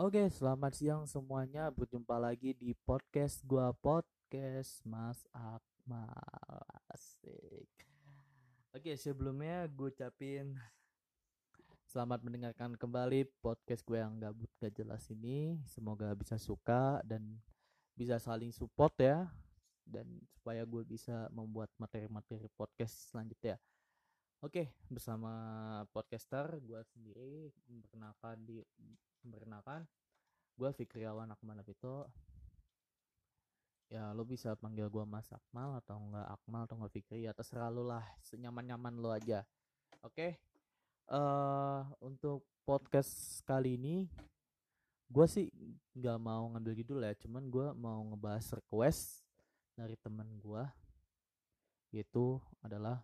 Oke, selamat siang semuanya. Berjumpa lagi di podcast gua podcast Mas Akmal. Asik. Oke, sebelumnya gue ucapin selamat mendengarkan kembali podcast gue yang gabut gak jelas ini. Semoga bisa suka dan bisa saling support ya. Dan supaya gue bisa membuat materi-materi podcast selanjutnya. Oke, bersama podcaster gue sendiri memperkenalkan di memperkenalkan gue Fikriawan Akmal Napito ya lo bisa panggil gue Mas Akmal atau enggak Akmal atau enggak Fikri ya terserah lo lah senyaman-nyaman lo aja. Oke uh, untuk podcast kali ini gue sih nggak mau ngambil judul ya cuman gue mau ngebahas request dari teman gue yaitu adalah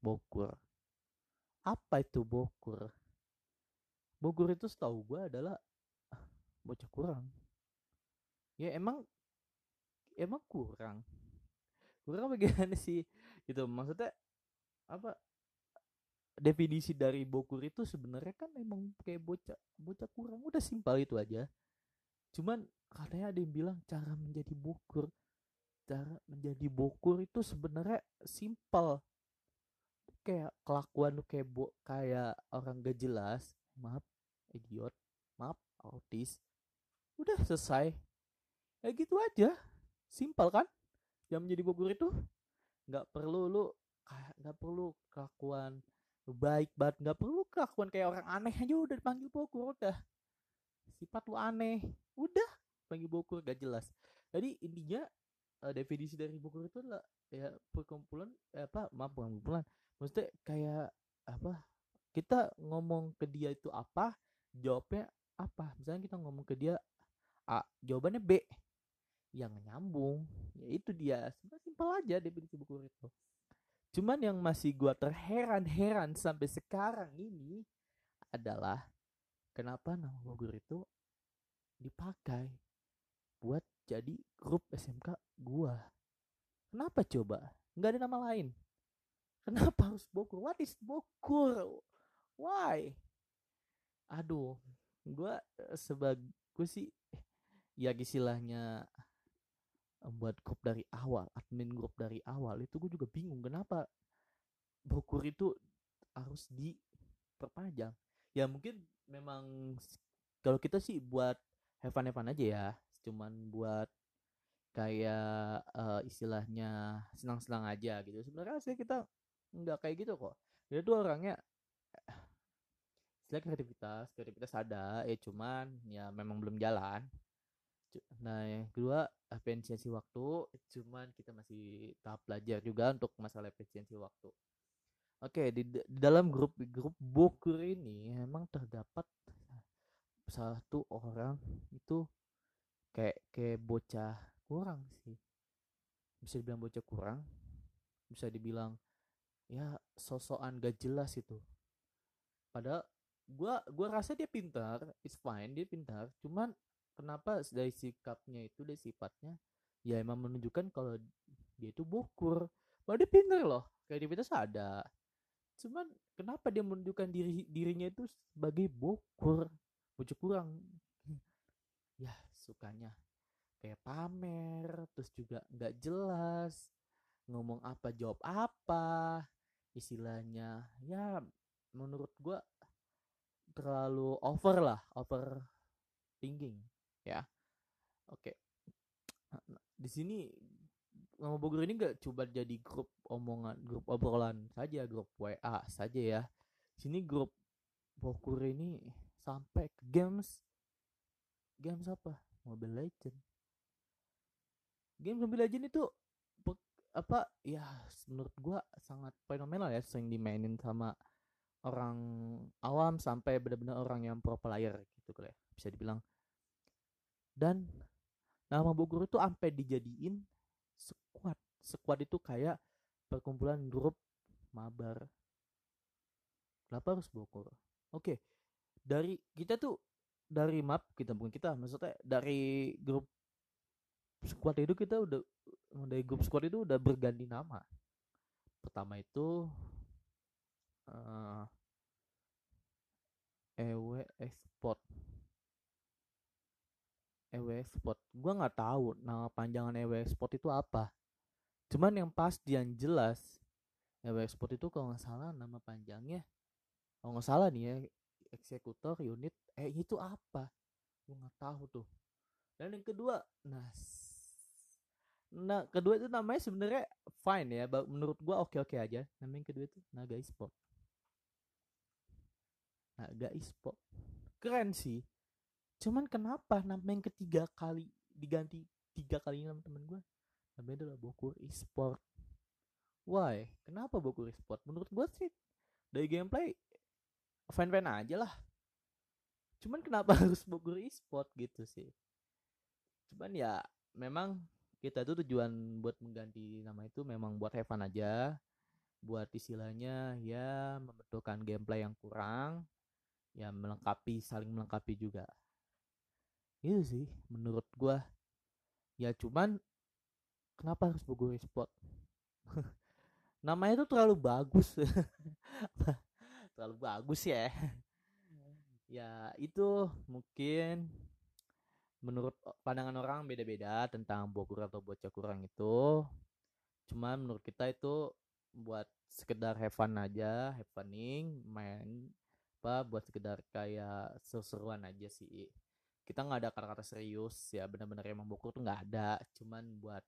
Bogor. Apa itu Bogor? Bogor itu setahu gue adalah bocah kurang. Ya emang emang kurang. Kurang bagaimana sih? Gitu maksudnya apa definisi dari Bogor itu sebenarnya kan emang kayak bocah bocah kurang. Udah simpel itu aja. Cuman katanya ada yang bilang cara menjadi Bogor cara menjadi Bogor itu sebenarnya simpel kayak kelakuan lu kayak bo kayak orang gak jelas maaf idiot maaf autis udah selesai. Ya gitu aja simpel kan? Yang menjadi Bogor itu nggak perlu lu nggak perlu kelakuan baik banget nggak perlu kelakuan kayak orang aneh aja udah dipanggil Bogor udah. Sifat lu aneh udah panggil Bogor gak jelas. Jadi intinya uh, definisi dari Bogor itu adalah ya perkumpulan eh, apa maaf perkumpulan maksudnya kayak apa kita ngomong ke dia itu apa jawabnya apa? Misalnya kita ngomong ke dia A jawabannya B. Yang nyambung ya itu dia. Sebenarnya simpel aja definisi buku itu cuman yang masih gua terheran-heran sampai sekarang ini adalah kenapa nama Bogor itu dipakai buat jadi grup SMK gua. Kenapa coba? Nggak ada nama lain kenapa harus Bogor? What is Bogor? Why? Aduh gue eh, sebagai sih ya istilahnya buat grup dari awal admin grup dari awal itu gue juga bingung kenapa Bogor itu harus diperpanjang. Ya mungkin memang kalau kita sih buat have fun, have fun aja ya cuman buat kayak uh, istilahnya senang-senang aja gitu. Sebenarnya sih kita nggak kayak gitu kok. Dia tuh orangnya istilah kreativitas kreativitas ada ya cuman ya memang belum jalan. Nah yang kedua efisiensi waktu cuman kita masih tahap belajar juga untuk masalah efisiensi waktu. Oke di, di dalam grup grup buku ini memang terdapat satu orang itu kayak kayak bocah kurang sih. Bisa dibilang bocah kurang bisa dibilang ya sosokan gak jelas itu. Padahal gua gua rasa dia pintar it's fine dia pintar. Cuman kenapa dari sikapnya itu dari sifatnya ya emang menunjukkan kalau dia itu bukur. Bahwa dia pintar loh kreativitas ada. Cuman kenapa dia menunjukkan diri dirinya itu sebagai bukur? Bocah kurang. Ya sukanya kayak pamer terus juga nggak jelas ngomong apa jawab apa istilahnya ya menurut gua terlalu over lah over thinking ya. Oke. Nah, di sini nama Bogor ini gak coba jadi grup omongan grup obrolan saja grup WA saja ya. Sini grup Bogor ini sampai ke games. Games apa? Mobile Legend. Game Mobile Legend itu apa ya menurut gua sangat fenomenal ya sering dimainin sama orang awam sampai benar-benar orang yang pro player gitu kali ya bisa dibilang. Dan nama Bogor itu sampai dijadiin squad. Squad itu kayak perkumpulan grup mabar. Kenapa harus Bogor oke dari kita tuh dari map kita bukan kita maksudnya dari grup squad itu kita udah dari grup squad itu udah berganti nama. Pertama itu uh, ewe Export. EW Export. Gue nggak tahu nama panjangan EW Export itu apa. Cuman yang pasti yang jelas EW Export itu kalau nggak salah nama panjangnya kalau nggak salah nih ya eksekutor unit eh itu apa? Gue nggak tahu tuh. Dan yang kedua nah nah kedua itu namanya sebenarnya fine ya menurut gue oke oke aja. Nama yang kedua itu Naga Esport. Naga Esport. Keren sih. Cuman kenapa nama yang ketiga kali diganti tiga kali nama temen gue namanya adalah Bokur Esport. Why? Kenapa Bokur Esport? Menurut gue sih dari gameplay fan-fan aja lah. Cuman kenapa harus Bogor Esport gitu sih? Cuman ya memang kita tuh tujuan buat mengganti nama itu memang buat have fun aja. Buat istilahnya ya membetulkan gameplay yang kurang ya melengkapi saling melengkapi juga. Itu sih menurut gua. Ya cuman kenapa harus Bogor Sport namanya tuh terlalu bagus. Terlalu bagus ya. Ya itu mungkin menurut pandangan orang beda-beda tentang Bogor atau bocah kurang itu. Cuman menurut kita itu buat sekedar have fun aja have funing main apa buat sekedar kayak seru-seruan aja sih. Kita nggak ada kata-kata serius ya benar-benar emang buku tuh nggak ada. Cuman buat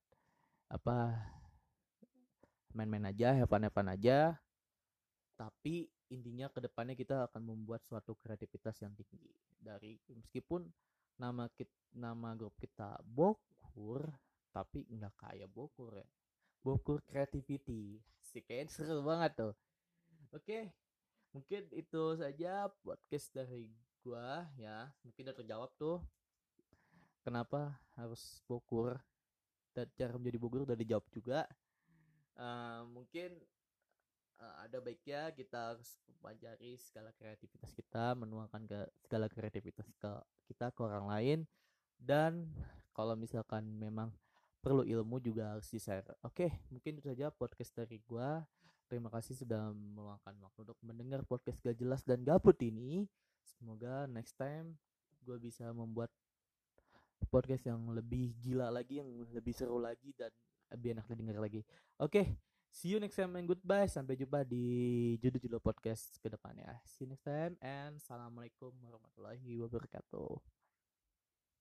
apa main-main aja have fun have fun aja. Tapi intinya ke depannya kita akan membuat suatu kreativitas yang tinggi. Dari meskipun nama kita nama grup kita Bokur tapi nggak kayak Bokur ya. Bokur Creativity. Sih kayaknya seru banget tuh. Oke mungkin itu saja podcast dari gua ya. Mungkin udah terjawab tuh. Kenapa harus bokur? Dan cara menjadi bokur udah dijawab juga. Uh, mungkin uh, ada baiknya kita mempelajari segala kreativitas kita menuangkan ke segala kreativitas ke kita ke orang lain dan kalau misalkan memang perlu ilmu juga harus di share oke mungkin itu saja podcast dari gua Terima kasih sudah meluangkan waktu untuk mendengar podcast gak jelas dan gabut ini. Semoga next time gue bisa membuat podcast yang lebih gila lagi, yang lebih seru lagi dan lebih enak didengar lagi. Oke, okay, see you next time and goodbye. Sampai jumpa di judul-judul podcast ke depannya. See you next time and assalamualaikum warahmatullahi wabarakatuh.